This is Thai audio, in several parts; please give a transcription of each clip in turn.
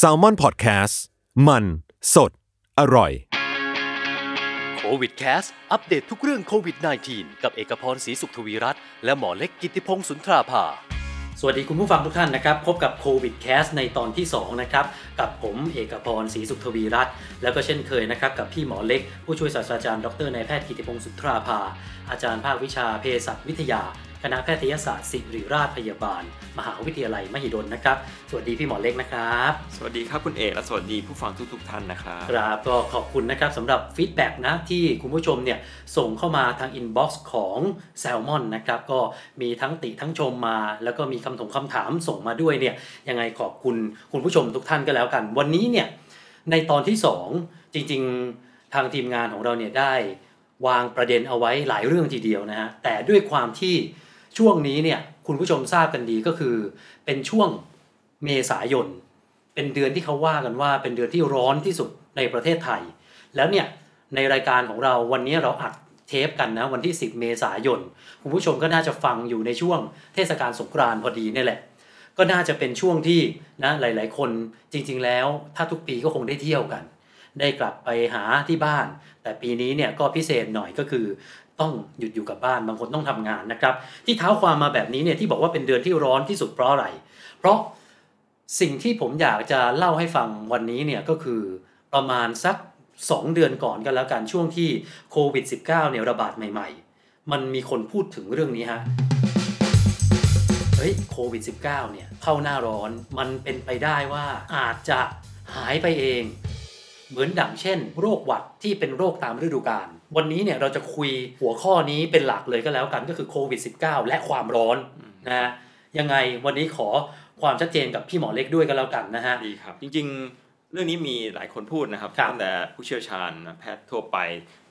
s a l ม o n PODCAST มัน สด อร่อยโควิดแคสอัปเดตทุกเรื่องโควิด -19 กับเอกพรศรีสุขทวีรัตน์และหมอเล็กกิติพงศ์สุนทราภา สวัสดีคุณผู้ฟังทุกท่านนะครับ พบกับโควิดแคสในตอนที่ 2 นะครับ กับผมเอกพรศรีสุขทวีรัตน์แล้วก็เช่นเคยนะครับ กับพี่หมอเล็ก ผู้ช่วยศาสตราจารย์ดรนายแพทย์กิติพงศ์สุนทราภา อาจารย์ภาควิชาเภสัชวิทยา คณะแพทยศาสตร์ศิริราชพยาบาล มหาวิทยาลัยมหิดลนะครับ สวัสดีพี่หมอเล็กนะครับ สวัสดีครับคุณเอกและสวัสดีผู้ฟังทุก ๆ ท่านนะครับครับก็ขอบคุณนะครับสำหรับ feedback นะที่คุณผู้ชมเนี่ยส่งเข้ามาทาง inbox ของแซลมอนนะครับก็มีทั้งติทั้งชมมา แล้วก็มีคำถงคำถามส่งมาด้วยเนี่ยยังไงขอบคุณคุณผู้ชมทุกท่านก็แล้วกัน วันนี้เนี่ยในตอนที่ 2 จริงๆทางทีมงานของเราเนี่ยได้วางประเด็นเอาไว้หลายเรื่องทีเดียวนะฮะแต่ด้วยความที่ ช่วงนี้เนี่ยคุณผู้ชมทราบกันดีก็คือ เป็นช่วงเมษายน เป็นเดือนที่เขาว่ากันว่า เป็นเดือนที่ร้อนที่สุดในประเทศไทย แล้วเนี่ยในรายการของเราวันนี้เราอัดเทปกันนะวันที่ 10 เมษายน คุณผู้ชมก็น่าจะฟังอยู่ในช่วงเทศกาลสงกรานต์พอดีนี่แหละ ก็น่าจะเป็นช่วงที่นะหลาย ๆ คนจริง ๆ แล้ว ถ้าทุกปีก็คงได้เที่ยวกัน ได้กลับไปหาที่บ้าน แต่ปีนี้เนี่ยก็พิเศษหน่อยก็คือต้องหยุดอยู่กับบ้านบางคนต้องทำงานนะครับ ที่เท้าความมาแบบนี้เนี่ยที่บอกว่าเป็นเดือนที่ร้อนที่สุดเพราะอะไร เพราะสิ่งที่ผมอยากจะเล่าให้ฟังวันนี้เนี่ยก็คือประมาณสัก 2 เดือนก่อนกันแล้วกันช่วงที่โควิด -19 เนี่ยระบาดใหม่ๆ มันมีคนพูดถึงเรื่องนี้ฮะเฮ้ยโควิด -19 เนี่ยเข้าหน้าร้อนมันเป็นไปได้ว่าอาจจะหายไปเอง เหมือนดังเช่น โรคหวัดที่เป็นโรคตามฤดูกาลวันนี้เนี่ยเราจะคุยหัวข้อนี้เป็นหลักเลยก็แล้วกันก็คือโควิด -19 และความร้อนนะฮะยังไงวันนี้ขอความชัดเจนกับพี่หมอเล็กด้วยก็แล้วกันนะฮะดีครับ จริง ๆ เรื่องนี้มีหลายคนพูดนะครับครับตั้งแต่ผู้เชี่ยวชาญนะแพทย์ทั่วไป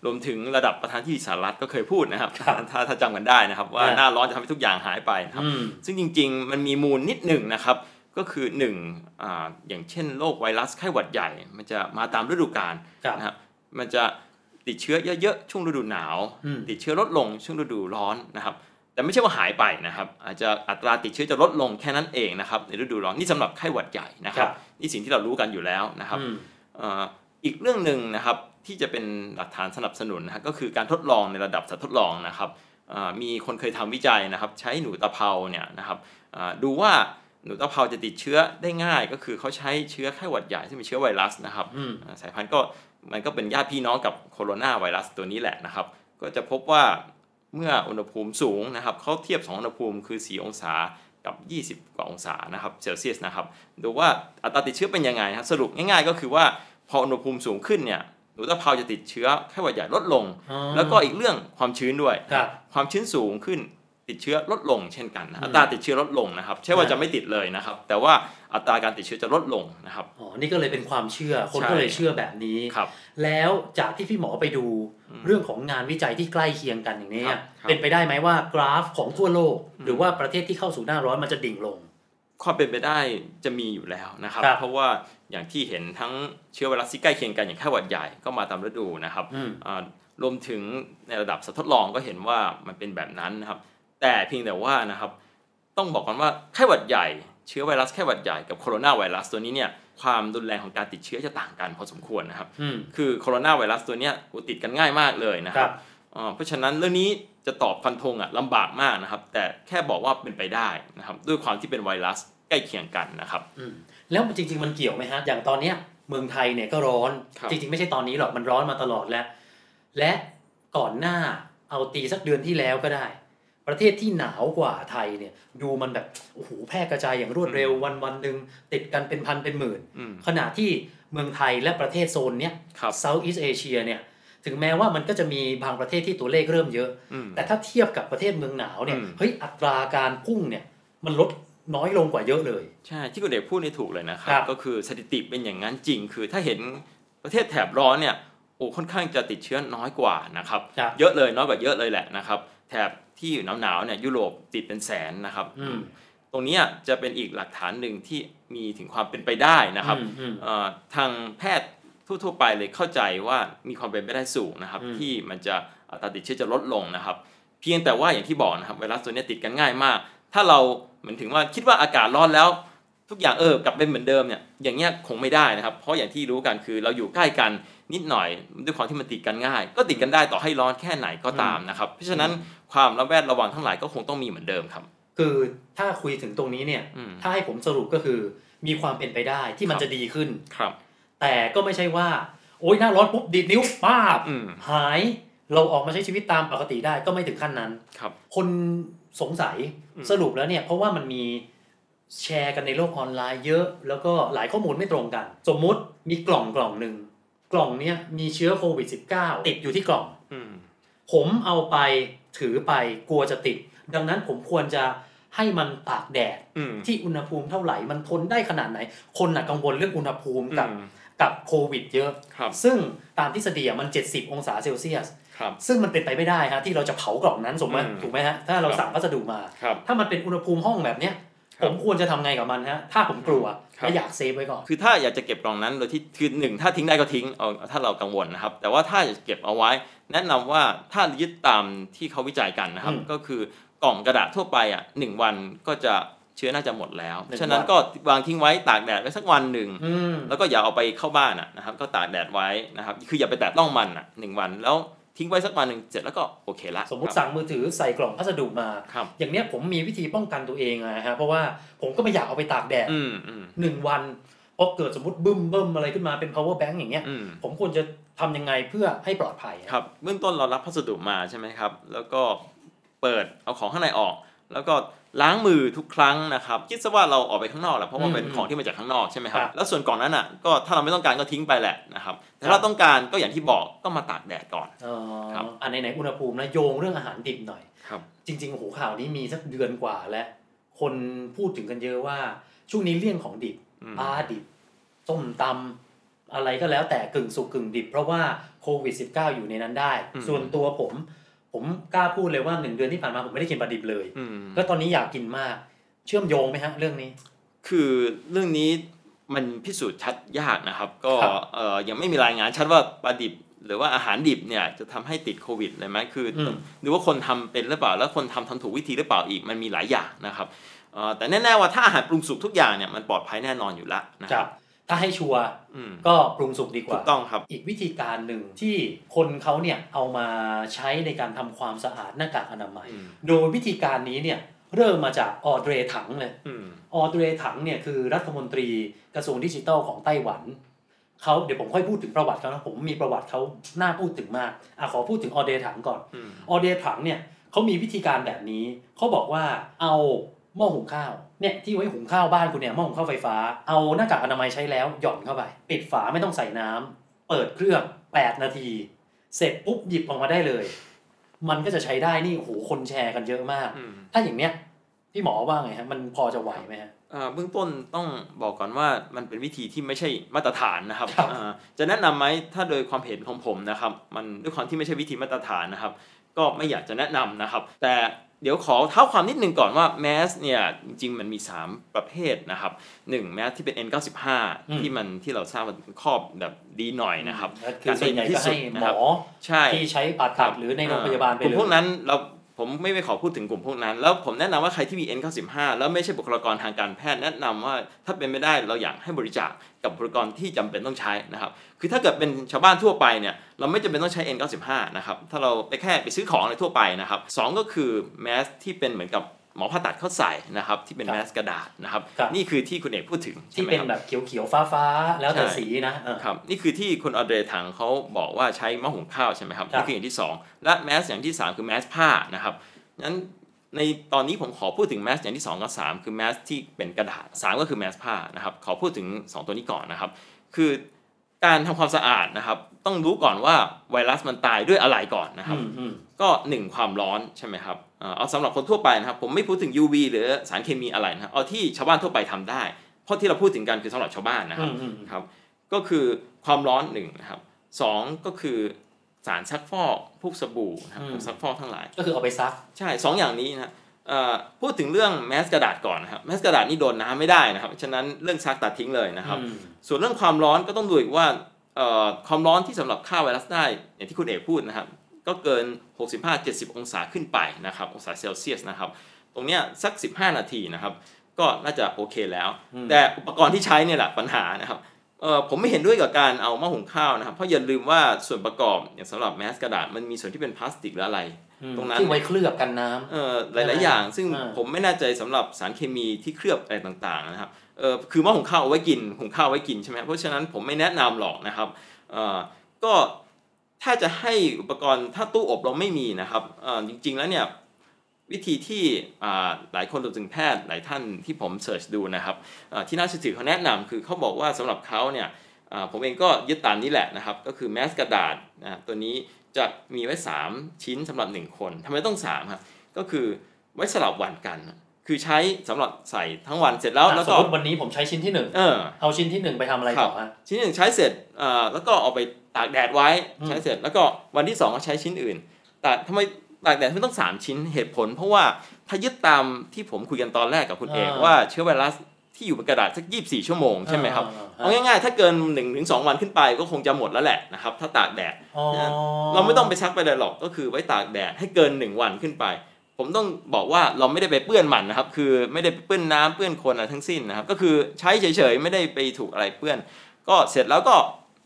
รวมถึงระดับประธานที่สหรัฐก็เคยพูดนะครับครับถ้าถ้าจำกันได้นะครับ ว่าครับหน้าร้อนจะทำให้ทุกอย่างหายไปนะครับอืมซึ่งจริง ๆ มันมีมูลนิดหนึ่งนะครับ ก็คือหนึ่งอาอย่างเช่นโรคไวรัสไข้หวัดใหญ่ มันจะมาตามฤดูกาลครับนะครับมันจะติดเชื้อเยอะๆช่วงฤดูหนาวอืมติดเชื้อลดลงช่วงฤดูร้อนนะครับแต่ไม่ใช่ว่าหายไปนะครับ อาจจะอัตราติดเชื้อจะลดลงแค่นั้นเองนะครับในฤดูร้อนนี่สำหรับไข้หวัดใหญ่นะครับ นี่สิ่งที่เรารู้กันอยู่แล้วนะครับอืมเอ่ออีกเรื่องหนึ่งนะครับที่จะเป็นหลักฐานสนับสนุนนะฮะก็คือการทดลองในระดับสัตว์ทดลองนะครับเอ่อมีคนเคยทำวิจัยนะครับ ใช้หนูตะเภาเนี่ยนะครับเอ่อดูว่า หนูตะเภาจะติดเชื้อได้ง่าย ก็คือเขาใช้เชื้อไข้หวัดใหญ่ซึ่งเป็นเชื้อไวรัสนะครับอืมอ่าสายพันธุ์ก็มันก็เป็นญาติพี่น้องกับโคโรนาไวรัสตัวนี้แหละนะครับ ก็จะพบว่าเมื่ออุณหภูมิสูงนะครับเขาเทียบสองอุณหภูมิคือ 4 องศากับ 20 กว่าองศานะครับเซลเซียสนะครับดูว่าอัตราติดเชื้อเป็นยังไงนะครับสรุปง่ายๆ ก็คือว่าพออุณหภูมิสูงขึ้นเนี่ยหนูตะเภาจะติดเชื้อไข้หวัดใหญ่ลดลงอ๋อแล้วก็อีกเรื่องความชื้นด้วยครับความชื้นสูงขึ้น ติดเชื้อลดลงเช่นกันนะอืมอัตราติดเชื้อลดลงนะครับใช่ว่าจะไม่ติดเลยนะครับ แต่ว่าอัตราการติดเชื้อจะลดลงนะครับอ๋อนี่ก็เลยเป็นความเชื่อคนใช่ก็เลยเชื่อแบบนี้ครับ แล้วจากที่พี่หมอไปดูอืมเรื่องของงานวิจัยที่ใกล้เคียงกันอย่างนี้ครับครับเป็นไปได้ไหมว่ากราฟของทั่วโลก หรือว่าประเทศที่เข้าสู่หน้าร้อนมันจะดิ่งลงความเป็นไปได้จะมีอยู่แล้วนะครับครับเพราะว่าอย่างที่เห็นทั้งเชื้อไวรัสที่ใกล้เคียงกันอย่างไข้หวัดใหญ่ก็มาตามฤดูนะครับอืมอ่ารวมถึงในระดับสัตว์ทดลองก็เห็นว่ามันเป็นแบบนั้นนะครับ แต่เพียงแต่ว่านะครับต้องบอกกันว่าไข้หวัดใหญ่เชื้อไวรัสไข้หวัดใหญ่กับโคโรนาไวรัสตัวนี้เนี่ยความรุนแรงของการติดเชื้อจะต่างกันพอสมควรนะครับอืมคือโคโรนาไวรัสตัวเนี้ยโอ้ติดกันง่ายมากเลยนะครัครับบอ่าเพราะฉะนั้นเรื่องนี้จะตอบฟันธงอะลำบากมากนะครับ แต่แค่บอกว่าเป็นไปได้นะครับด้วยความที่เป็นไวรัสใกล้เคียงกันนะครับอืมแล้วจริง ๆ มันเกี่ยวไหมฮะอย่างตอนเนี้ยเมืองไทยเนี่ยก็ร้อนครับจริง ๆ ไม่ใช่ตอนนี้หรอกมันร้อนมาตลอดแล้ว และก่อนหน้าเอาตีสักเดือนที่แล้วก็ได้ ประเทศที่หนาวกว่าไทยเนี่ย ดูมันแบบโอ้โหแพร่กระจายอย่างรวดเร็ววันวันๆหนึ่งติดกันเป็นพันเป็นหมื่นอืมขณะที่เมืองไทยและประเทศโซนเนี้ยครับ Southeast Asia เนี่ยถึงแม้ว่ามันก็จะมีบางประเทศที่ตัวเลขเริ่มเยอะอืมแต่ถ้าเทียบกับประเทศเมืองหนาวเนี่ยอืมเฮ้ยอัตราการพุ่งเนี่ยมันลดน้อยลงกว่าเยอะเลย ใช่ที่คุณเอกพูดนี่ถูกเลยนะครัครับบก็คือสถิติเป็นอย่างนั้นจริง คือถ้าเห็นประเทศแถบร้อนเนี่ยโอ้ค่อนข้างจะติดเชื้อน้อยกว่านะครับครับเยอะเลยน้อยกว่าเยอะเลยแหละนะครับ แถบ ที่อยู่หนาวๆเนี่ยยุโรปติดเป็นแสนนะครับอืมตรงเนี้ยจะเป็นอีกหลักฐานหนึ่งที่มีถึงความเป็นไปได้นะครับอืมอืมเอ่อทางแพทย์ทั่วๆไปเลยเข้าใจว่ามีความเป็นไปได้สูงนะครับอืมที่มันจะอัตราติดเชื้อจะลดลงนะครับ เพียงแต่ว่าอย่างที่บอกนะครับไวรัสตัวเนี้ยติดกันง่ายมาก ถ้าเราเหมือนถึงว่าคิดว่าอากาศร้อนแล้ว ทุกอย่างเออกลับเป็นเหมือนเดิมเนี่ยอย่างเงี้ยคงไม่ได้นะครับ เพราะอย่างที่รู้กันคือเราอยู่ใกล้กันนิดหน่อยด้วยความที่มันติดกันง่าย ก็ติดกันได้ต่อให้ร้อนแค่ไหนก็ตามนะครับ เพราะฉะนั้น ความระแวดระวังทั้งหลายก็คงต้องมีเหมือนเดิมครับ คือถ้าคุยถึงตรงนี้เนี่ยอืมถ้าให้ผมสรุปก็คือ มีความเป็นไปได้ที่มันครับจะดีขึ้นครับ แต่ก็ไม่ใช่ว่า โอ๊ยหน้าร้อนปุ๊บดีดนิ้วป้าบอืมหายเราออกมาใช้ชีวิตตามปกติได้ก็ไม่ถึงขั้นนั้นครับ คนสงสัยอืมสรุปแล้วเนี่ย เพราะว่ามันมีแชร์กันในโลกออนไลน์เยอะ แล้วก็หลายข้อมูลไม่ตรงกัน สมมุติมีกล่องกล่องหนึ่งกล่องเนี้ยมีเชื้อโควิด -19 ติดอยู่ที่กล่องอืมผมเอาไป ถือไปกลัวจะติด ดังนั้นผมควรจะให้มันตากแดดอืมที่อุณหภูมิเท่าไหร่ มันทนได้ขนาดไหน คนน่ะกังวลเรื่องอุณหภูมิกับอืมกับโควิดเยอะครับซึ่งตามทฤษฎีอะมัน 70 องศาเซลเซียสครับซึ่งมันเป็นไปไม่ได้ฮะที่เราจะเผากล่องนั้นสมมติอืมถูกไหมฮะ ถ้าเราครับสั่งพัสดุมาครับถ้ามันเป็นอุณหภูมิห้องแบบเนี้ยครับผมควรจะทำไงกับมันฮะ ถ้าผมกลัวครับและอยากเซฟไว้ก่อน คือถ้าอยากจะเก็บกล่องนั้นโดยที่คือหนึ่งถ้าทิ้งได้ก็ทิ้งเอาถ้าเรากังวลนะครับ แต่ว่าถ้าอยากจะเก็บเอาไว้ แนะนำว่าถ้ายึดตามที่เขาวิจัยกันนะครับอืมก็คือกล่องกระดาษทั่วไปอะหนึ่งวันก็จะเชื้อน่าจะหมดแล้วหนึ่งฉะนั้นวันก็วางทิ้งไว้ตากแดดไว้สักวันหนึ่งอืมแล้วก็อย่าเอาไปเข้าบ้านอะนะครับ ก็ตากแดดไว้นะครับ คืออย่าไปแตะต้องมันอะหนึ่งวัน แล้วทิ้งไว้สักวันหนึ่งเสร็จแล้วก็โอเคละ สมมุติครับสั่งมือถือใส่กล่องพัสดุมาครับอย่างเนี้ยผมมีวิธีป้องกันตัวเองอะฮะ เพราะว่าผมก็ไม่อยากเอาไปตากแดดอืมอืมหนึ่งวัน พอเกิดสมมติบึ้มเบิ้มอะไรขึ้นมาเป็น power bank อย่างเงี้ยอืมผมควรจะทำยังไงเพื่อให้ปลอดภัยอะครับเบื้องต้นเรารับพัสดุมาใช่ไหมครับ แล้วก็เปิดเอาของข้างในออก แล้วก็ล้างมือทุกครั้งนะครับคิดซะว่าเราออกไปข้างนอกแหละเพราะว่าเป็นของที่มาจากข้างนอกใช่ไหมครับแล้วส่วนกล่องนั้นอะก็ถ้าเราไม่ต้องการก็ทิ้งไปแหละนะครับแต่ถ้าเราต้องการก็อย่างที่บอกก็มาตากแดดก่อนอ๋อครับอันไหนๆอุณหภูมินะโยงเรื่องอาหารดิบหน่อยครับจริงๆโอ้โหข่าวนี้มีสักเดือนกว่าแล้วคนพูดถึงกันเยอะว่าช่วงนี้เลี่ยงของดิบอืมปลาดิบ ส้มตำอะไรก็แล้วแต่กึ่งสุกกึ่งดิบ เพราะว่าโควิด -19 อยู่ในนั้นได้ ส่วนตัวผมผมกล้าพูดเลยว่าหนึ่งเดือนที่ผ่านมาผมไม่ได้กินปลาดิบเลยอืมแล้วตอนนี้อยากกินมาก เชื่อมโยงไหมฮะเรื่องนี้ คือเรื่องนี้มันพิสูจน์ชัดยากนะครับ ก็ครับเอ่อยังไม่มีรายงานชัดว่าปลาดิบ หรือว่าอาหารดิบเนี่ยจะทำให้ติดโควิดเลยไหมคืออมหรือว่าคนทำเป็นหรือเปล่า แล้วคนทำทำถูกวิธีหรือเปล่าอีกมันมีหลายอย่างนะครับเอ่อแต่แน่ๆว่าถ้าอาหารปรุงสุกทุกอย่างเนี่ยมันปลอดภัยแน่นอนอยู่แล้วนะคครัรับบ ถ้าให้ชัวร์อืมก็ปรุงสุกดีกถูว่ากต้องครับ อีกวิธีการหนึ่งที่คนเขาเนี่ยเอามาใช้ในการทำความสะอาดหน้ากากอนามัยอืมโดยวิธีการนี้เนี่ยเริ่มมาจากออเดรถังเลยอืมออเดรถังเนี่ยคือรัฐมนตรีกระทรวงดิจิทัลของไต้หวันเขาเดี๋ยวผมค่อยพูดถึงประวัติเขานะผมมีประวัติเขาน่าพูดถึงมากอะขอพูดถึงออเดรถังก่อนอืมออเดรถังเนี่ยเขามีวิธีการแบบนี้เขาบอกว่าเอา หม้อหุงข้าวเนี่ยที่ไว้หุงข้าวบ้านคุณเนี่ยหม้อหุงข้าวไฟฟ้าเอาหน้ากากอนามัยใช้แล้วหย่อนเข้าไปปิดฝาไม่ต้องใส่น้ำเปิดเครื่อง 8 นาที เสร็จปุ๊บหยิบออกมาได้เลย มันก็จะใช้ได้นี่โอ้โหคนแชร์กันเยอะมากอืมถ้าอย่างเนี้ยพี่หมอว่าไงฮะมันพอจะไหวไหมฮะอ่าเบื้องต้นต้องบอกก่อนว่ามันเป็นวิธีที่ไม่ใช่มาตรฐานนะครับครับอ่าจะแนะนำไหมถ้าโดยความเห็นของผมนะครับ มันด้วยความที่ไม่ใช่วิธีมาตรฐานนะครับ ก็ไม่อยากจะแนะนำนะครับ แต่ เดี๋ยวขอเท้าความนิดนึงก่อนว่าแมสเนี่ยจริงๆมันมี 3 ประเภทนะครับหนึ่งแมสที่เป็น N95 อืมที่มันที่เราทราบว่าครอบแบบดีหน่อยนะครับคือส่วนใหญ่ก็ให้หมอใช่ที่ใช้ผ่าตัดหรือในโรงพยาบาลไปกลุ่เลมยพวกนั้นเรา ผมไม่ไปขอพูดถึงกลุ่มพวกนั้น แล้วผมแนะนำว่าใครที่มี N95 แล้วไม่ใช่บุคลากรทางการแพทย์แนะนำว่าถ้าเป็นไม่ได้เราอยากให้บริจาคกับบุคลากรที่จำเป็นต้องใช้นะครับ คือถ้าเกิดเป็นชาวบ้านทั่วไปเนี่ยเราไม่จำเป็นต้องใช้ N95 นะครับ ถ้าเราไปแค่ไปซื้อของอะไรทั่วไปนะครับสองก็คือแมสที่เป็นเหมือนกับ หมอผ่าตัดเขาใส่นะครับที่เป็นครับแมสกระดาษนะครับครับ นี่คือที่คุณเอกพูดถึงใช่ที่ไหมเป็นครับแบบเขียวๆฟ้าๆแล้วแต่ใช่สีนะเออครับนี่คือที่คุณออเดรถังเขาบอกว่าใช้หม้อหุงข้าวใช่ไหมครับครับนี่คืออย่างที่สองและแมสอย่างที่สามคือแมสผ้านะครับงั้นในตอนนี้ผมขอพูดถึงแมสอย่างที่สองกับสามคือแมสที่เป็นกระดาษสามก็คือแมสผ้านะครับขอพูดถึงสองตัวนี้ก่อนนะครับ คือการทำความสะอาดนะครับ ต้องรู้ก่อนว่าไวรัสมันตายด้วยอะไรก่อนนะครับอืมอืมก็หนึ่งความร้อนใช่ไหมครับ เอ่อเอาสำหรับคนทั่วไปนะครับ ผมไม่พูดถึง UV หรือสารเคมีอะไรนะครับเอาที่ชาวบ้านทั่วไปทำได้ เพราะที่เราพูดถึงกันคือสำหรับชาวบ้านนะครับอืมอืมครับก็คือความร้อนหนึ่งนะครับสองก็คือสารซักฟอกพวกสบู่นะครับพวกซักฟอกทั้งหลาย ก็คือเอาไปซัก ใช่สองอย่างนี้นะเอ่อพูดถึงเรื่องแมสกระดาษก่อนนะครับแมสกระดาษนี่โดนน้ำไม่ได้นะครับฉะนั้นเรื่องซักตัดทิ้งเลยนะครับอืมส่วนเรื่องความร้อนก็ต้องดูอีกว่าเอ่อความร้อนที่สำหรับฆ่าไวรัสได้อย่างที่คุณเอกพูดนะครับ ก็เกิน 65-70 องศาขึ้นไปนะครับองศาเซลเซียสนะครับ ตรงเนี้ยสัก 15 นาทีนะครับก็น่าจะโอเคแล้ว แต่อุปกรณ์ที่ใช้เนี่ยแหละปัญหานะครับเออผมไม่เห็นด้วยกับการเอาหม้อหุงข้าวนะครับ เพราะอย่าลืมว่าส่วนประกอบอย่างสำหรับแมสกระดาษมันมีส่วนที่เป็นพลาสติกหรืออะไร ตรงนั้นที่ไว้เคลือบกันน้ำเอ่อหลาย ๆ อย่าง ซึ่งอ่าผมไม่แน่ใจสำหรับสารเคมีที่เคลือบอะไรต่าง ๆ นะครับเออคือหม้อหุงข้าวเอาไว้กินหุงข้าวไว้กินใช่ไหมเพราะฉะนั้นผมไม่แนะนำหรอกนะครับเอ่อก็ ถ้าจะให้อุปกรณ์ถ้าตู้อบเราไม่มีนะครับเอ่อจริงๆแล้วเนี่ยวิธีที่อ่าหลายคนรวมถึงแพทย์หลายท่านที่ผมเสิร์ชดูนะครับเอ่อที่น่าเชื่อถือเขาแนะนำคือเขาบอกว่าสำหรับเขาเนี่ยอ่าผมเองก็ยึดตามนี้แหละนะครับ ก็คือแมสกระดาษนะตัวนี้จะมีไว้ 3 ชิ้นสำหรับ 1 คนทำไมต้อง3ครับก็คือไว้สลับวันกัน คือใช้สำหรับใส่ทั้งวันเสร็จแล้วอะแล้วสก็มมติวันนี้ผมใช้ชิ้นที่หนึ่งเออเอาชิ้นที่หนึ่งไปทำอะไรครัต่บอฮะชิ้นหนึ่งใช้เสร็จเอ่อแล้วก็เอาไป ตากแดดไว้อืมใช้เสร็จ แล้วก็วันที่สองก็ใช้ชิ้นอื่น แต่ทำไมตากแดดไม่ต้องสามชิ้นเหตุผล เพราะว่าถ้ายึดตามที่ผมคุยกันตอนแรกกับคุณเอกว่าเชื้อไวรัสที่อยู่บนกระดาษสัก 24 ชั่วโมงใช่ไหมครับอ่าเอาง่ายๆ ถ้าเกิน1นถึงสวันขึ้นไปก็คงจะหมดแล้วแหละนะครับถ้าตากแดดอ๋อเราไม่ต้องไปซักไปเลยหรอกก็คือไว้ตากแดดให้เกิน 1 วันขึ้นไป ผมต้องบอกว่าเราไม่ได้ไปเปื้อนมันนะครับ คือไม่ได้ไปเปื้อนน้ำเปื้อนคนอะไรทั้งสิ้นนะครับ ก็คือใช้เฉยๆไม่ได้ไปถูกอะไรเปื้อน ก็เสร็จแล้วก็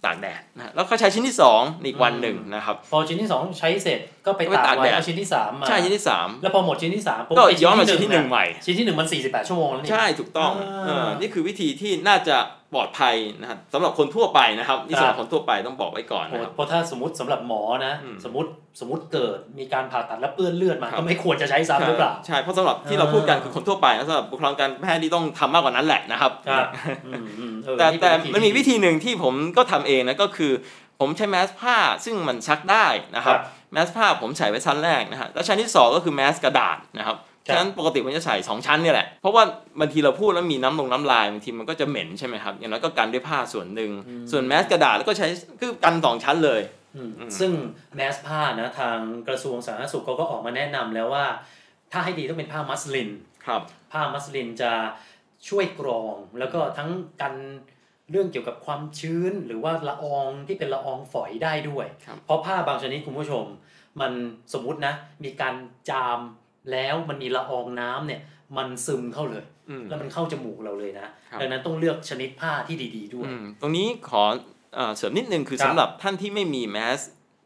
ตากแดดนะแล้วก็ใช้ชิ้นที่สองอีกวันหนึ่งนะครับ พอชิ้นที่สองใช้เสร็จก็ไปก็ไปตากตากไว้แดดเอาชิ้นที่สามมาใช่ชิ้นที่สามแล้วพอหมดชิ้นที่สามปุ๊บก็ไย้อนมาชิ้นที่หนึ่งะใหม่ชิ้นที่หนึ่งมัน 48 ชั่วโมงแล้วนี่ใช่ถูกต้องอ่าเออนี่คือวิธีที่น่าจะ ปลอดภัยนะครับสำหรับคนทั่วไปนะครับนี่ครับสำหรับคนทั่วไปต้องบอกไว้ก่อนโอ้นะครับเพราะถ้าสมมติสำหรับหมอนะอืมสมมติสมมติเกิดมีการผ่าตัดแล้วเปื้อนเลือดมาครับก็ไม่ควรจะใช้ซ้ำหรือเปล่าใช่เพราะสำหรับที่เราพูดกันคือคนทั่วไปนะสำหรับบุคลากรการแพทย์ที่ต้องทำมากกว่านั้นแหละนะครับครับอืมอืมเออแต่นี่แต่เป็มันมีวิธีหนึ่งที่ผมก็ทำเองนะก็คือ ผมใช้แมสผ้าซึ่งมันซักได้นะครับแมสผ้าผมใส่ไว้ชั้นแรกนะฮะแล้วชั้นที่สองก็คือแมสกระดาษนะครับ ฉะนั้นปกติผมจะใส่สองชั้นเนี่ยแหละ เพราะว่าบางทีเราพูดแล้วมีน้ำลงน้ำลายบางทีมันก็จะเหม็นใช่ไหมครับ อย่างน้อยก็กันด้วยผ้าส่วนหนึ่ง ส่วนแมสกระดาษแล้วก็ใช้คือกันสองชั้นเลยอืมอืมซึ่งแมสผ้านะทางกระทรวงสาธารณสุขเขาก็ออกมาแนะนำแล้วว่า ถ้าให้ดีต้องเป็นผ้ามัสลินครับ ผ้ามัสลินจะช่วยกรอง แล้วก็ทั้งกันเรื่องเกี่ยวกับความชื้นหรือว่าละอองที่เป็นละอองฝอยได้ด้วยครับเพราะผ้าบางชนิดคุณผู้ชม มันสมมุตินะ มีการจาม แล้วมันมีละอองน้ำเนี่ยมันซึมเข้าเลยอืมแล้วมันเข้าจมูกเราเลยนะครับดังนั้นต้องเลือกชนิดผ้าที่ดี ๆ ด้วยอืมตรงนี้ขอเอ่อเสริมนิดนึงคือครับสำหรับท่านที่ไม่มีแมส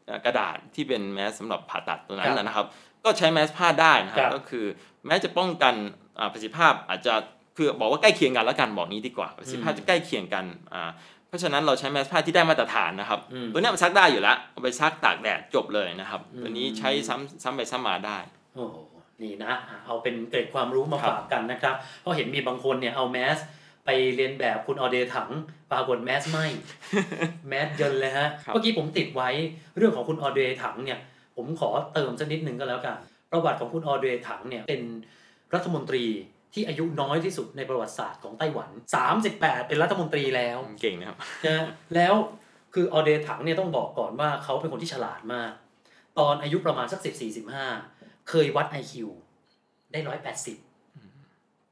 เอ่อกระดาษที่เป็นแมสสำหรับผ่าตัดตัวนั้ครันบนะนะครับ ก็ใช้แมสผ้าได้นะครัครับบก็คือแม้จะป้องกันอ่าประสิทธิภาพอาจจะคือบอกว่าใกล้เคียงกันแล้วกันบอกนี้ดีกว่าประสิทธิภาพจะใกล้เคียงกันอ่าเพราะฉะนั้นเราใช้แมสผ้าที่ได้มาตรฐานนะครับอืมตัวเนี้ยมันซักได้อยู่แล้วเอาไปซักตากแดดจบเลยนะครับอืมตัวนี้ใช้ซ้ำซ้ำไปซ้ำมาได้โอ้โห นี่นะอะเอาเป็นเกร็ดความรู้มาครับฝากกันนะครับ เพราะเห็นมีบางคนเนี่ยเอาแมสไปเรียนแบบคุณออเดย์ถังปรากฏแมสไหมแมสเยินเลยฮะครับเมื่อกี้ผมติดไว้เรื่องของคุณออเดย์ถังเนี่ย ผมขอเติมสักนิดหนึ่งก็แล้วกัน ประวัติของคุณออเดย์ถังเนี่ยเป็นรัฐมนตรีที่อายุน้อยที่สุดในประวัติศาสตร์ของไต้หวัน 38 เป็นรัฐมนตรีแล้วเก่งนะครับนะแล้วคือออเดย์ถังเนี่ยต้องบอกก่อนว่าเขาเป็นคนที่ฉลาดมาก ตอนอายุประมาณสักสิบสี่สิบห้า เคยวัด IQ ได้ร้อยแปดสิบ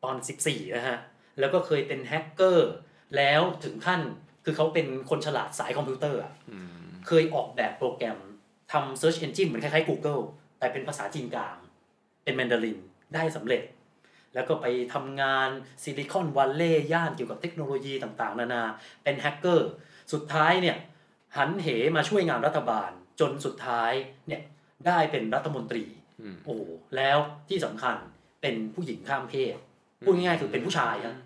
ตอนสิบสี่นะฮะ แล้วก็เคยเป็นแฮกเกอร์ แล้วถึงขั้นคือเขาเป็นคนฉลาดสายคอมพิวเตอร์อะอืมเคยออกแบบโปรแกรมทำ Search Engine เหมือนคล้ายๆ Google แต่เป็นภาษาจีนกลาง เป็นแมนดารินได้สำเร็จ แล้วก็ไปทำงานซิลิคอนแวลลีย์ย่านเกี่ยวกับเทคโนโลยีต่างๆ นานา เป็นแฮกเกอร์ สุดท้ายเนี่ยหันเหมาช่วยงานรัฐบาลจนสุดท้ายเนี่ยได้เป็นรัฐมนตรีอืม โอ้โหแล้วที่สำคัญเป็นผู้หญิงข้ามเพศพูดง่ายๆคือเป็นผู้ชายครับ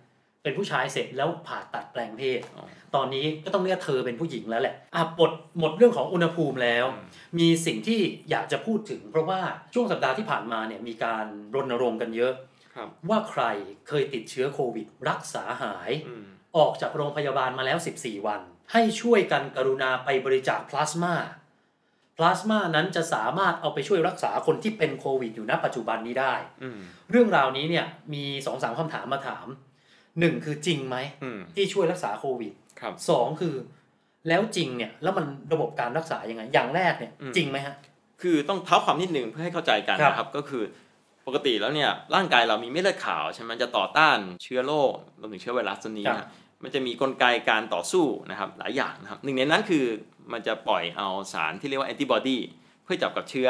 เป็นผู้ชายเสร็จแล้วผ่าตัดแปลงเพศอ๋อตอนนี้ก็ต้องเรียกเธอเป็นผู้หญิงแล้วแหละอะหมดหมดเรื่องของอุณหภูมิแล้ว มีสิ่งที่อยากจะพูดถึง เพราะว่าช่วงสัปดาห์ที่ผ่านมาเนี่ยมีการรณรงค์กันเยอะครับว่าใครเคยติดเชื้อโควิด รักษาหายอืมออกจากโรงพยาบาลมาแล้ว 14 วัน ให้ช่วยกันกรุณาไปบริจาคพลาสมา พลาสมานั้นจะสามารถเอาไปช่วยรักษาคนที่เป็นโควิดอยู่ณปัจจุบันนี้ได้อืมเรื่องราวนี้เนี่ยมีสองสามคำถามมาถามหนึ่งคือจริงไหมอืมที่ช่วยรักษาโควิดครับสองคือ แล้วจริงเนี่ยแล้วมันระบบการรักษายังไง อย่างแรกเนี่ยอืมจริงไหมฮะ คือต้องเท้าความนิดหนึ่งเพื่อให้เข้าใจกันครับนะครับก็คือปกติแล้วเนี่ยร่างกายเรามีเม็ดเลือดขาวใช่ไหมจะต่อต้านเชื้อโรครวมถึงเชื้อไวรัสตัวนี้ครับนะมันจะมีกลไกการต่อสู้นะครับหลายอย่างนะครับหนึ่งในนั้นคือ มันจะปล่อยเอาสารที่เรียกว่าแอนติบอดีเพื่อจับกับเชื้อ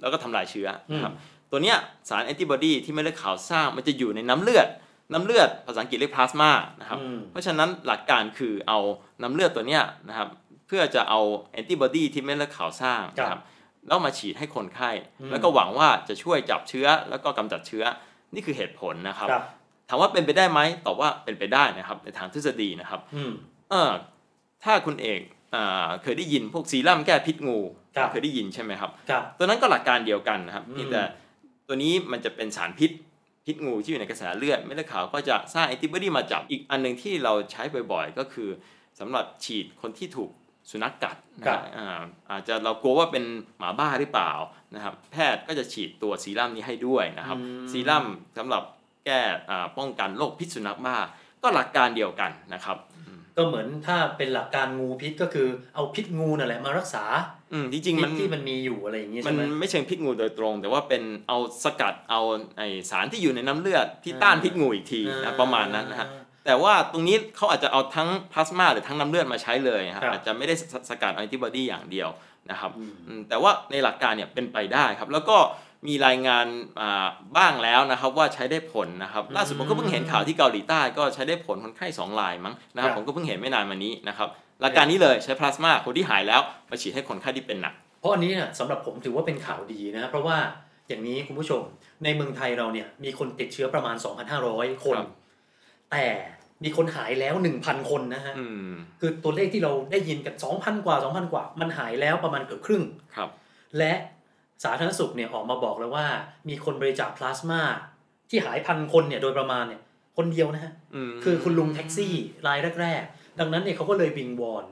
แล้วก็ทำลายเชื้อนะครับตัวเนี้ยสารแอนติบอดีที่เม็ดเลือดขาวสร้างมันจะอยู่ในน้ำเลือด น้ำเลือดภาษาอังกฤษเรียกพลาสมานะครับอืมเพราะฉะนั้นหลักการคือเอาน้ำเลือดตัวเนี้ยนะครับเพื่อจะเอาแอนติบอดีที่เม็ดเลือดขาวสร้างนะคครัรับบแล้วมาฉีดให้คนไข้อืมแล้วก็หวังว่าจะช่วยจับเชื้อแล้วก็กำจัดเชื้อนี่คือเหตุผลนะครับครับถามว่าเป็นไปได้ไหมตอบว่าเป็นไปได้นะครับ ในทางทฤษฎีนะครับอืมเออถ้าคุณเอกอ่า เคยได้ยินพวกซีรั่มแก้พิษงูครับเคยได้ยินใช่ไหมครับครับตัวนั้นก็หลักการเดียวกันนะครับอืมเพียงแต่ตัวนี้มันจะเป็นสารพิษพิษงูที่อยู่ในกระแสเลือดเม็ดเลือดขาวก็จะสร้างแอนติบอดีมาจับอีกอันหนึ่งที่เราใช้บ่อยๆ ก็คือสำหรับฉีดคนที่ถูกสุนัขกัดนะคครัรับบอ่าอาจจะเรากลัวว่าเป็นหมาบ้าหรือเปล่านะครับ แพทย์ก็จะฉีดตัวซีรั่มนี้ให้ด้วยนะครับอืมซีรั่มสำหรับแก้อ่าป้องกันโรคพิษสุนัขบ้าก็หลักการเดียวกันนะครับ ก็เหมือนถ้าเป็นหลักการงูพิษก็คือเอาพิษงูนั่นแหละมารักษา อืมจริงๆพิมัษนที่มันมีอยู่อะไรอย่างนี้มัใช่นไหมไม่เชิงพิษงูโดยตรง แต่ว่าเป็นเอาสกัดเอาไอสารที่อยู่ในน้ำเลือดที่ต้านพิษงูอีกทีนะประมาณนั้นนะฮะแต่ว่าตรงนี้เขาอาจจะเอาทั้งพลาสมาหรือทั้งน้ำเลือดมาใช้เลยครับครับอาจจะไม่ได้สสกัดแอนติบอดีอย่างเดียวนะครับอืมอืมแต่ว่าในหลักการเนี่ยเป็นไปได้ครับ แล้วก็ มีรายงานอ่าบ้างแล้วนะครับว่าใช้ได้ผลนะครับล่าสุดผมก็เพิ่งเห็นข่าวที่เกาหลีใต้ก็ใช้ได้ผลคนไข้สองรายมั้งนะครับครับผมก็เพิ่งเห็นไม่นานมานี้นะครับหลักการนี้เลยใช้พลาสมาคนที่หายแล้วมาฉีดให้คนไข้ที่เป็นหนัก เพราะอันนี้เนี่ยสำหรับผมถือว่าเป็นข่าวดีนะเพราะว่าอย่างนี้คุณผู้ชมในเมืองไทยเราเนี่ยมีคนติดเชื้อประมาณ 2,500 คนครับแต่มีคนหายแล้ว 1,000 คนนะฮะอืมคือตัวเลขที่เราได้ยินกัน 2,000 กว่า 2,000 กว่า มันหายแล้วประมาณเกือบครึ่งครับ และ สาธารณสุขเนี่ยออกมาบอกแล้วว่า มีคนบริจาคพลาสมาที่หายพันคนเนี่ยโดยประมาณเนี่ยคนเดียวนะฮะมคือคุณลุงแท็กซี่รายแรก ๆ ดังนั้นเนี่ยเขาก็เลยวิงวอน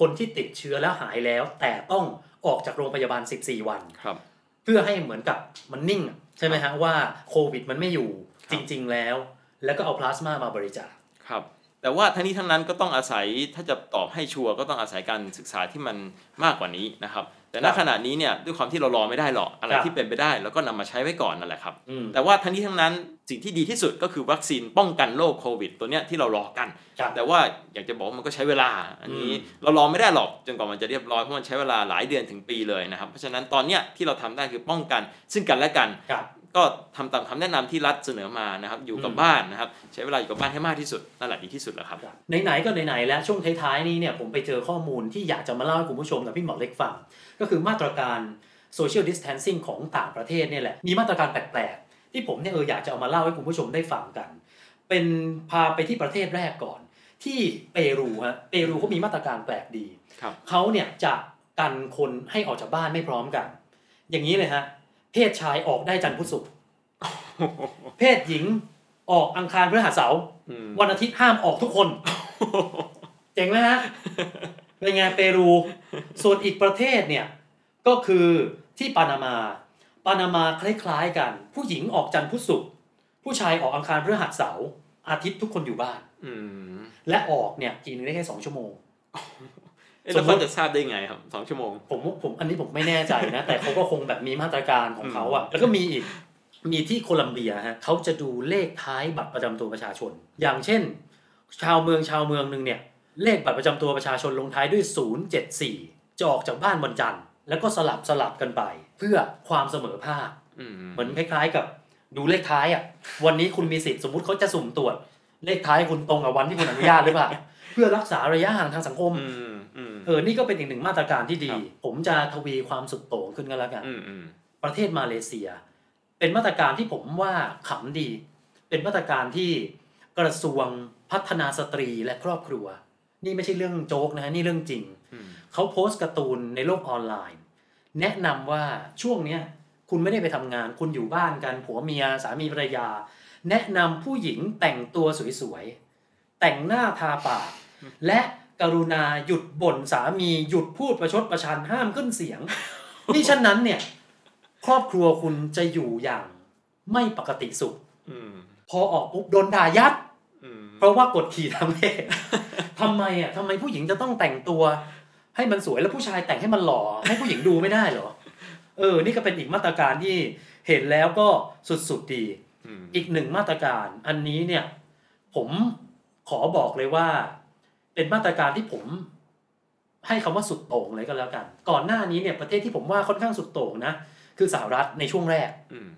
คนที่ติดเชื้อแล้วหายแล้ว แต่ต้องออกจากโรงพยาบาล 14 วันครับ เพื่อให้เหมือนกับมันนิ่งอะใช่ไหมฮะว่าโควิดมันไม่อยู่ครัจบริง ๆ แล้ว แล้วก็เอาพลาสมามาบริจาคครับ แต่ว่าทั้งนี้ทั้งนั้นก็ต้องอาศัยถ้าจะตอบให้ชัวร์ก็ต้องอาศัยการศึกษาที่มันมากกว่านี้นะครับ แต่ณครับขณะนี้เนี่ยด้วยความที่เรารอไม่ได้หรอกอะไรครับที่เป็นไปได้เราก็นำมาใช้ไว้ก่อนนั่นแหละครับอืมแต่ว่าทั้งนี้ทั้งนั้นสิ่งที่ดีที่สุดก็คือวัคซีนป้องกันโรคโควิด ตัวเนี้ยที่เรารอกันครับแต่ว่าอยากจะบอกว่ามันก็ใช้เวลาอันนี้อืมเรารอไม่ได้หรอกจนกว่ามันจะเรียบร้อยเพราะมันใช้เวลาหลายเดือนถึงปีเลยนะครับ เพราะฉะนั้นตอนเนี้ยที่เราทำได้คือป้องกันซึ่งกันและกันครับ ก็ทำตามคำแนะนำที่รัฐเสนอมานะครับ อยู่กับอืมบ้านนะครับ ใช้เวลาอยู่กับบ้านให้มากที่สุดนั่นแหละดีที่สุดแล้วครับไหนๆก็ไหนๆแล้วช่วงท้ายๆนี้เนี่ยผมไปเจอข้อมูลที่อยากจะมาเล่าให้คุณผู้ชมกับพี่หมอเล็กฟังก็คือมาตรการ social distancing ของต่างประเทศเนี่ยแหละมีมาตรการแปลกๆ ที่ผมเนี่ยเอออยากจะเอามาเล่าให้คุณผู้ชมได้ฟังกัน เป็นพาไปที่ประเทศแรกก่อน ที่เปรูฮะเปรูเขามีมาตรการแปลกดีครับเขาเนี่ยจะกันคนให้ออกจากบ้านไม่พร้อมกัน อย่างนี้เลยฮะ เพศชายออกได้จันทร์พุธศุกร์เพศหญิงออกอังคารพฤหัสเสาร์อืมวันอาทิตย์ห้ามออกทุกคน เจ๋งไหมฮะเป็นไงเปรู ส่วนอีกประเทศเนี่ย ก็คือที่ปานามาปานามาคล้ายๆกัน ผู้หญิงออกจันทร์พุธศุกร์ผู้ชายออกอังคารพฤหัสเสาร์อาทิตย์ทุกคนอยู่บ้านอืมและออกเนี่ย กินได้แค่สองชั่วโมงเอ๊ะ แล้วเขาจะทราบได้ไงครับสองชั่วโมง ผมผมอันนี้ผมไม่แน่ใจนะ แต่เขาก็คงแบบมีมาตรการของเขาอะแล้วก็มีอีกมีที่โคลัมเบียฮะเขาจะดูเลขท้ายบัตรประจำตัวประชาชน อย่างเช่น ชาวเมืองชาวเมืองหนึ่งเนี่ย เลขบัตรประจำตัวประชาชนลงท้ายด้วย 074 จะออกจากบ้านวันจันทร์แล้วก็สลับสลับกันไป เพื่อความเสมอภาคอืมเหมือนคล้าย ๆกับดูเลขท้ายอะ วันนี้คุณมีสิทธิ์สมมุติเขาจะสุ่มตรวจ เลขท้ายคุณตรงกับวันที่คุณอนุญาตหรือเปล่าเพื่อรักษาระยะห่างทางสังคมอืมอืม เออนี่ก็เป็นอีกหนึ่งมาตรการที่ดีครับผมจะทวีความสุดโต่งขึ้นก็แล้วกันอืมอืมประเทศมาเลเซีย เป็นมาตรการที่ผมว่าขำดี เป็นมาตรการที่กระทรวงพัฒนาสตรีและครอบครัว นี่ไม่ใช่เรื่องโจ๊กนะฮะนี่เรื่องจริงอืมเขาโพสต์การ์ตูนในโลกออนไลน์ แนะนำว่าช่วงเนี้ยคุณไม่ได้ไปทำงาน คุณอยู่บ้านกันผัวเมียสามีภรรยา แนะนำผู้หญิงแต่งตัวสวยๆแต่งหน้าทาปากและ กรุณาหยุดบ่นสามีหยุดพูดประชดประชันห้ามขึ้นเสียงนี่ฉะนั้นเนี่ย ครอบครัวคุณจะอยู่อย่างไม่ปกติสุขอืมพอออกปุ๊บโดนด่ายัดอืมเพราะว่ากดขี่ทางเพศทำไมอะทำไมผู้หญิงจะต้องแต่งตัว ให้มันสวยแล้วผู้ชายแต่งให้มันหล่อให้ผู้หญิงดูไม่ได้เหรอเออ นี่ก็เป็นอีกมาตรการที่เห็นแล้วก็สุดๆดีอืมอีกหนึ่งมาตรการ อันนี้เนี่ย ผมขอบอกเลยว่า เป็นมาตรการที่ผมให้คำว่าสุดโต่งเลยก็แล้วกัน ก่อนหน้านี้เนี่ยประเทศที่ผมว่าค่อนข้างสุดโต่งนะคือสหรัฐในช่วงแรกอืม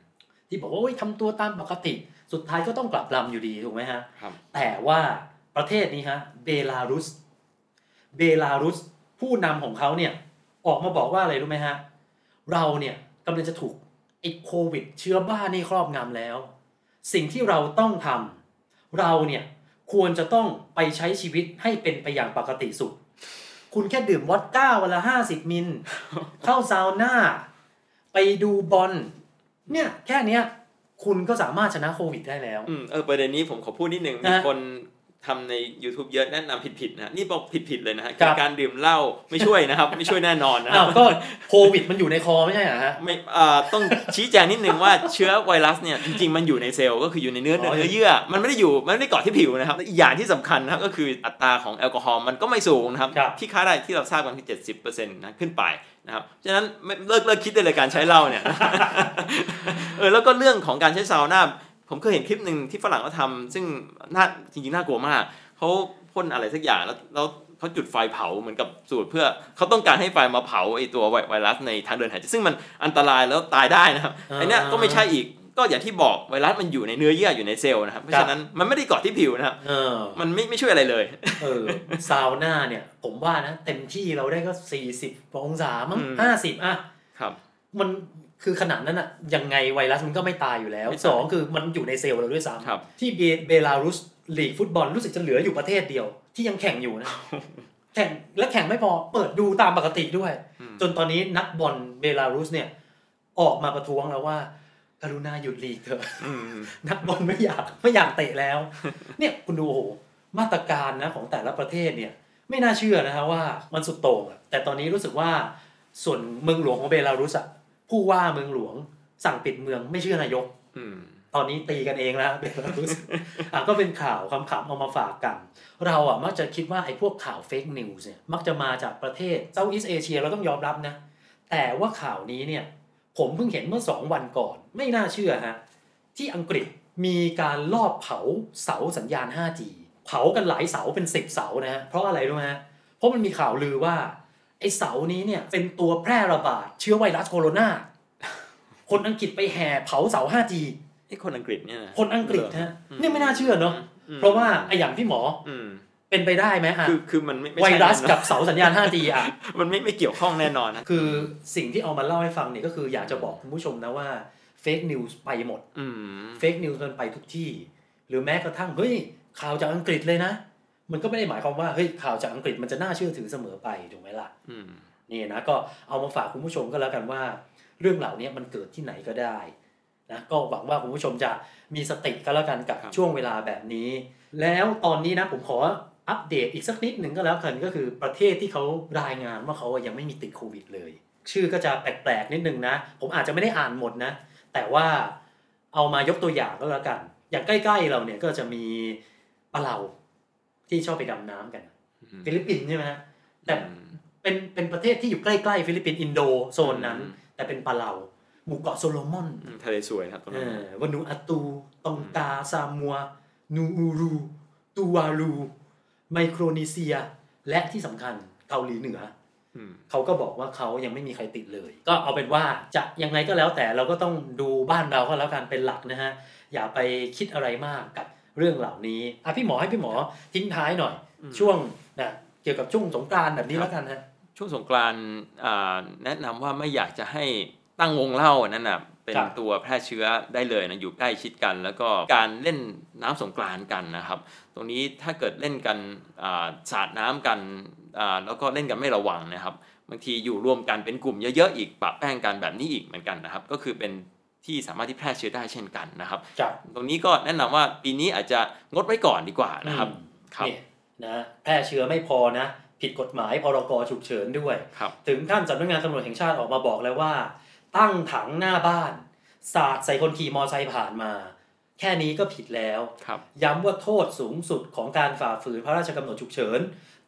ที่บอกว่าโอ้ยทำตัวตามปกติ สุดท้ายก็ต้องกลับลำอยู่ดีถูกไหมฮะครับแต่ว่าประเทศนี้ฮะเบลารุส เบลารุสผู้นำของเขาเนี่ยออกมาบอกว่าอะไรรู้ไหมฮะ เราเนี่ยกำลังจะถูกไอ้โควิด เชื้อบ้านี่ครอบงำแล้ว สิ่งที่เราต้องทำเราเนี่ย ควรจะต้องไปใช้ชีวิตให้เป็นไปอย่างปกติสุดคุณแค่ดื่มวอดก้าวันละห้าสิบมิล เข้าซาวน่า ไปดูบอล เนี่ยแค่เนี้ยคุณก็สามารถชนะโควิดได้แล้ว อืมเออประเด็นนี้ผมขอพูดนิดนึงนะมีคน ทำใน YouTube เยอะแนะนำผิดๆนะนี่บอกผิดๆเลยนะฮะครับการดื่มเหล้าไม่ช่วยนะครับ ไม่ช่วยแน่นอนนะคอ้ารัวบก็โควิดมันอยู่ในคอไม่ใช่เหรอฮะไม่อ่าต้องชี้แจงนิดนึงว่าเชื้อไวรัสเนี่ยจริงๆมันอยู่ในเซลล์ก็คืออยู่ในเนื้ออ๋อเนื้อเยื่อ มันไม่ได้อยู่มันไม่ได้เกาะที่ผิวนะครับและอีกอย่างที่สำคัญนะครับก็คืออัตราของแอลกอฮอล์มันก็ไม่สูงนะครับครับที่ค่าได้ที่เราทราบกันที่70%นะขึ้นไปนะครับฉะนั้นไม่เลิกเลิกคิดได้เลยการใช้เหล้าเนี่ยเออแล้วก็เรื่องของการใช้ซาวน่า ผมเคยเห็นคลิปหนึ่งที่ฝรั่งเขาทำซึ่งน่าจริงๆน่ากลัวมากเขาพ่นอะไรสักอย่างแล้วแล้วเขาจุดไฟเผาเหมือนกับสูตรเพื่อเขาต้องการให้ไฟมาเผาไอตัวไวไวรัสในทางเดินหายใจซึ่งมันอันตรายแล้วตายได้นะครับอ่าไอเนี้ยก็ไม่ใช่อีกก็อย่างที่บอกไวรัสมันอยู่ในเนื้อเยื่ออยู่ในเซลล์นะครับเพราะฉะนั้นมันไม่ได้เกาะที่ผิวนะครับเออมันไม่ไม่ช่วยอะไรเลยเออซาวน่าเนี่ย ผมว่านะเต็มที่เราได้ก็สี่สิบองศามั้งอืมห้าสิบอะครับ มันคือขนาดนั้นอะยังไงไวรัสมันก็ไม่ตายอยู่แล้วไม่ตายสองคือมันอยู่ในเซลล์เราด้วยครับซ้ำที่เบเบลารุสลีกฟุตบอลรู้สึกจะเหลืออยู่ประเทศเดียว ที่ยังแข่งอยู่นะแข่งและแข่งไม่พอเปิดดูตามปกติด้วยอืมจนตอนนี้นักบอลเบลารุสเนี่ย ออกมาประท้วงแล้วว่ากรุณาหยุดลีกเถอะอืมนักบอลไม่อยากไม่อยากเตะแล้ว เนี่ยคุณดูโอ้โหมาตรการนะของแต่ละประเทศเนี่ย ไม่น่าเชื่อนะฮะว่ามันสุดโต่งอะแต่ตอนนี้รู้สึกว่าส่วนเมืองหลวงของเบลารุสอะ ผู้ว่าเมืองหลวง สั่งปิดเมืองไม่เชื่อนายกอืมตอนนี้ตีกันเองแล้วเบลารุสอะก็เป็นข่าวคำขำเอามาฝากกัน เราอะมักจะคิดว่าไอ้พวกข่าวเฟกนิวส์เนี่ยมักจะมาจากประเทศเซาท์อีสเอเชียเราต้องยอมรับนะ แต่ว่าข่าวนี้เนี่ย ผมเพิ่งเห็นเมื่อสองวันก่อน ไม่น่าเชื่อฮะ ที่อังกฤษมีการลอบเผาเสาสัญญาณ 5G เผากันหลายเสาเป็นสิบเสานะฮะเพราะอะไรรู้ไหมฮะเพราะมันมีข่าวลือว่า ไอ้เสานี้เนี่ยเป็นตัวแพร่ระบาดเชื้อไวรัสโคโรนาคนอังกฤษไปแห่เผาเสา 5G ไอ้คนอังกฤษเนี่ยะคนอังกฤษฮะอืมเนี่ยไม่น่าเชื่อเนาะอืมเพราะว่าไอ้อย่างพี่หมออืมเป็นไปได้ไหมฮะคือคือมันไม่ไม่ไวใช่รัสแน่นอนกับเสาสัญญาณ 5G อะมันไม่ไม่เกี่ยวข้องแน่นอนนะคือสิ่งที่เอามาเล่าให้ฟังเนี่ยก็คืออยากจะบอกคุณผู้ชมนะว่า fake news ไปหมดอืม fake news มันไปทุกที่ หรือแม้กระทั่งเฮ้ยข่าวจากอังกฤษเลยนะ มันก็ไม่ได้หมายความว่าเฮ้ยข่าวจากอังกฤษมันจะน่าเชื่อถือเสมอไปถูกไหมล่ะอืมนี่นะก็เอามาฝากคุณผู้ชมก็แล้วกันว่า เรื่องเหล่านี้มันเกิดที่ไหนก็ได้นะก็หวังว่าคุณผู้ชมจะมีสติก็แล้วกันกับครับช่วงเวลาแบบนี้ แล้วตอนนี้นะผมขออัปเดตอีกสักนิดหนึ่งก็แล้วกันก็คือประเทศที่เขารายงานว่าเขายังไม่มีติดโควิดเลย ชื่อก็จะแปลกๆนิดนึงนะ ผมอาจจะไม่ได้อ่านหมดนะ แต่ว่าเอามายกตัวอย่างก็แล้วกัน อย่างใกล้ๆเราเนี่ยก็จะมีปลาเหลา ที่ชอบไปดำน้ำกันอืมฟิลิปปินส์ใช่ไหมฮะแต่อืมเป็นเป็นประเทศที่อยู่ใกล้ๆฟิลิปปินส์อินโดโซนนั้นอืมแต่เป็นปลาเหลาหมู่เกาะโซโลมอนอืมทะเลสวยนะครับตรงเอนั้นอวานูอาตูตองกาซามัว นูอูรูตูวาลูไมโครนีเซีย และที่สำคัญเกาหลีเหนือมเขาก็บอกว่าเขายังไม่มีใครติดเลย ก็เอาเป็นว่าจะยังไงก็แล้วแต่เราก็ต้องดูบ้านเราก็แล้วกันเป็นหลักนะฮะ อย่าไปคิดอะไรมากกับ เรื่องเหล่านี้อะพี่หมอให้พี่หมอทิ้งท้ายหน่อย ช่วงนะเกี่ยวกับช่วงสงกรานต์แบบนี้แล้วกันฮะช่วงสงกรานต์อ่าแนะนำว่าไม่อยากจะให้ตั้งวงเล่านั่นน่ะเป็นครับตัวแพร่เชื้อได้เลยนะอยู่ใกล้ชิดกัน แล้วก็การเล่นน้ำสงกรานต์กันนะครับ ตรงนี้ถ้าเกิดเล่นกันอ่าสาดน้ำกันอ่าแล้วก็เล่นกันไม่ระวังนะครับบางทีอยู่รวมกันเป็นกลุ่มเยอะๆอีกปะแป้งกันแบบนี้อีกเหมือนกันนะครับ ก็คือเป็น ที่สามารถที่แพร่เชื้อได้เช่นกันนะครับครับตรงนี้ก็แนะนำว่าปีนี้อาจจะงดไว้ก่อนดีกว่านะครับอืมครับเนี่ยนะแพร่เชื้อไม่พอนะ ผิดกฎหมายพรกฉุกเฉินด้วยครับถึงขั้นสำนักงานตำรวจแห่งชาติออกมาบอกแล้วว่า ตั้งถังหน้าบ้าน สาดใส่คนขี่มอไซค์ผ่านมา แค่นี้ก็ผิดแล้วครับย้ำว่าโทษสูงสุดของการฝ่าฝืนพระราชกำหนดฉุกเฉิน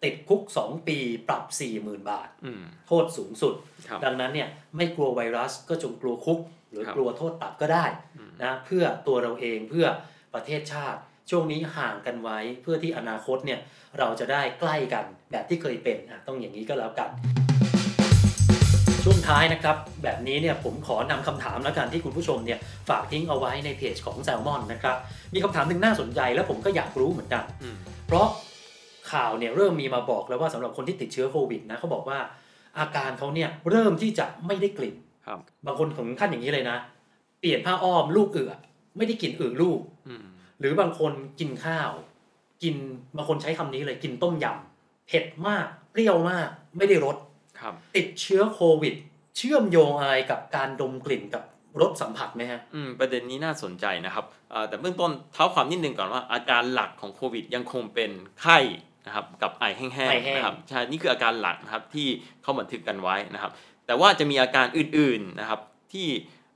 ติดคุก 2 ปีปรับ 40,000 บาทอืมโทษสูงสุดครับดังนั้นเนี่ยไม่กลัวไวรัสก็จงกลัวคุกห รือครับกลัวโทษปรับก็ได้นะเพื่อตัวเราเองเพื่อประเทศชาติ ช่วงนี้ห่างกันไว้เพื่อที่อนาคตเนี่ยเราจะได้ใกล้กันแบบที่เคยเป็นอะต้องอย่างนี้ก็แล้วกัน ช่วงท้ายนะครับ แบบนี้เนี่ยผมขอนำคำถามแล้วกันที่คุณผู้ชมเนี่ยฝากทิ้งเอาไว้ในเพจของแซลมอนนะครับมีคำถามหนึ่งน่าสนใจแล้วผมก็อยากรู้เหมือนกันอืมเพราะข่าวเนี่ยเริ่มมีมาบอกแล้วว่าสำหรับคนที่ติดเชื้อโควิดนะเขาบอกว่าอาการเขาเนี่ยเริ่มที่จะไม่ได้กลิ่น ครับบางคนถึงขั้นอย่างนี้เลยนะ เปลี่ยนผ้าอ้อมลูกเอือไม่ได้กลิ่นอึลูกอืมหรือบางคนกินข้าว กินบางคนใช้คำนี้เลยกินต้มยำเผ็ดมาก เปรี้ยวมาก ไม่ได้รสครับติดเชื้อโควิด เชื่อมโยงอะไรกับการดมกลิ่นกับรสสัมผัสไหมฮะอืมประเด็นนี้น่าสนใจนะครับเอ่อแต่เบื้องต้นเท้าความนิดนึงก่อนว่าอาการหลักของโควิด ยังคงเป็นไข้นะครับกับไอแห้ไองแห้งๆนะครับใช่นี่คืออาการหลักนะครับที่เขาบันทึกกันไว้นะครับ แต่ว่าจะมีอาการอื่นๆนะครับ ที่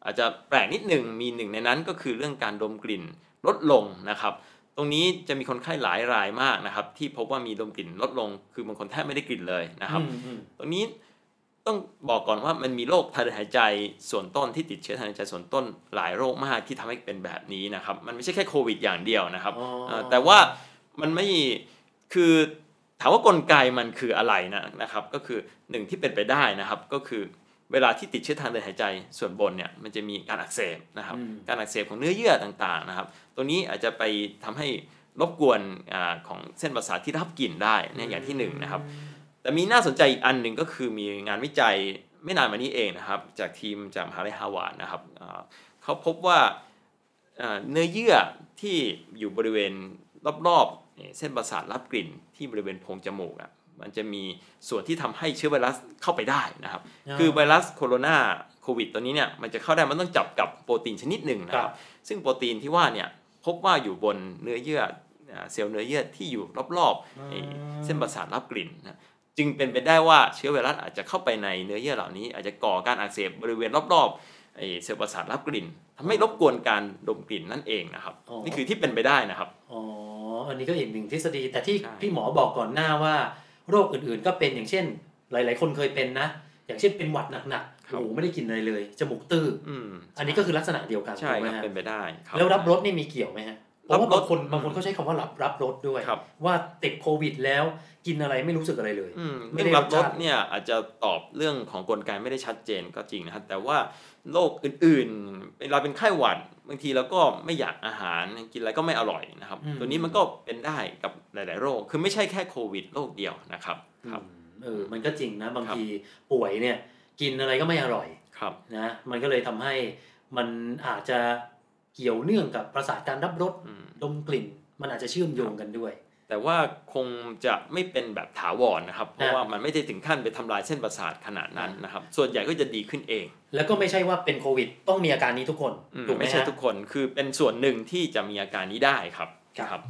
อาจจะแปลกนิดหนึ่งมีหนึ่งในนั้นก็คือเรื่องการดมกลิ่นลดลงนะครับ ตรงนี้จะมีคนไข้หลายรายมากนะครับ ที่พบว่ามีดมกลิ่นลดลง คือบางคนแทบไม่ได้กลิ่นเลยนะครับอืมอืมตรงนี้ต้องบอกก่อนว่ามันมีโรคทางเดินหายใจส่วนต้นที่ติดเชื้อทางเดินหายใจส่วนต้นหลายโรคมากที่ทำให้เป็นแบบนี้นะครับ มันไม่ใช่แค่โควิดอย่างเดียวนะครับอ๋อเอ่อแต่ว่ามันไม่คือ ถามว่ากลไกมันคืออะไรนะนะครับ ก็คือหนึ่งที่เป็นไปได้นะครับ ก็คือเวลาที่ติดเชื้อทางเดินหายใจส่วนบนเนี่ยมันจะมีการอักเสบนะครับอืมการอักเสบของเนื้อเยื่อต่างๆนะครับ ตัวนี้อาจจะไปทำให้รบกวนอาของเส้นประสาทที่รับกลิ่นได้เนี่ยอย่างที่หนึ่งนะครับ แต่มีน่าสนใจอีกอันหนึ่งก็คือมีงานวิจัยไม่นานมานี้เองนะครับ จากทีมจากมหาลัยฮาวาดนะครับอ่าเขาพบว่าอ่าเนื้อเยื่อที่อยู่บริเวณรอบๆ เอ่อเส้นประสาทรับกลิ่นที่บริเวณโพรงจมูกอะมันจะมีส่วนที่ทำให้เชื้อไวรัสเข้าไปได้นะครับอ่าคือไวรัสโคโรนาโควิดตัวนี้เนี่ยมันจะเข้าได้มันต้องจับกับโปรตีนชนิดหนึ่งนะคครัรับบซึ่งโปรตีนที่ว่าเนี่ยพบว่าอยู่บนเนื้อเยื่ออ่าเซลล์เนื้อเยื่อที่อยู่รอบๆไอ้เส้นประสาทรับกลิ่นนะจึงเป็นไปได้ว่าเชื้อไวรัสอาจจะเข้าไปในเนื้อเยื่อเหล่านี้ อาจจะก่อการอักเสบบริเวณรอบๆไอ้เซลล์ประสาทรับกลิ่นทำให้รบกวนการดมกลิ่นนั่นเองนะครับอ๋อนี่คือที่เป็นไปได้นะครับอ๋อ อันนี้ก็อีกหนึ่งทฤษฎี แต่ที่ใช่พี่หมอบอกก่อนหน้าว่า โรคอื่นๆก็เป็นอย่างเช่น หลาย ๆ คนเคยเป็นนะ อย่างเช่นเป็นหวัดหนักๆโอ้โหไม่ได้กินอะไรเลย จมูกตื้ออืมอันนี้ก็คือลักษณะเดียวกันใช่ถูกไหคมรับฮะเป็นไปได้ครับแล้วรับรสนี่มีเกี่ยวไหมฮะเพราะว่ารับรสบางคนบางคนเขาใช้คำว่ารับรับรสด้วยครับว่าติดโควิดแล้วกินอะไรไม่รู้สึกอะไรเลยอืมไม่เรื่ได้องรับรสรสชาติเนี่ยอาจจะตอบเรื่องของกลไกไม่ได้ชัดเจนก็จริงนะครับแต่ว่า โรคอื่นๆเวลาเป็นไข้หวัดบางทีเราก็ไม่อยากอาหารกินอะไรก็ไม่อร่อยนะครับอืมตัวนี้มันก็เป็นได้กับหลาย ๆ โรคคือไม่ใช่แค่โควิดโรคเดียวนะครับครับอืมเออมันก็จริงนะบางครับทีป่วยเนี่ยกินอะไรก็ไม่อร่อยครับนะมันก็เลยทำให้มันอาจจะเกี่ยวเนื่องกับประสาทการรับรสอืมดมกลิ่น มันอาจจะเชื่อมโยงกันด้วย แต่ว่าคงจะไม่เป็นแบบถาวรนะครับ เพราะว่ามันไม่ได้ถึงขั้นไปทำลายเส้นประสาทขนาดนั้นนะครับ ส่วนใหญ่ก็จะดีขึ้นเอง แล้วก็ไม่ใช่ว่าเป็นโควิด ต้องมีอาการนี้ทุกคนอืมถูกไหมไม่ใช่ฮะทุกคนคือเป็นส่วนหนึ่งที่จะมีอาการนี้ได้ครับครับ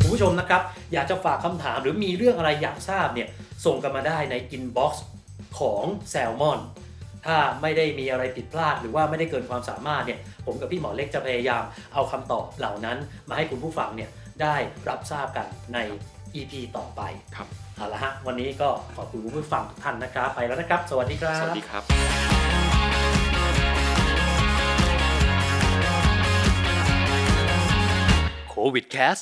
คุณผู้ชมนะครับ อยากจะฝากคำถามหรือมีเรื่องอะไรอยากทราบเนี่ยส่งกันมาได้ใน inbox ของแซลมอนถ้าไม่ได้มีอะไรผิดพลาดหรือว่าไม่ได้เกินความสามารถเนี่ยผมกับพี่หมอเล็กจะพยายามเอาคำตอบเหล่านั้นมาให้คุณผู้ฟังเนี่ย ได้รับทราบกันใน EP ต่อไปครับเอาละฮะวันนี้ก็ขอบคุณคุณผู้ฟังทุกท่านนะครับ ไปแล้วนะครับ สวัสดีครับ สวัสดีครับโควิดแคส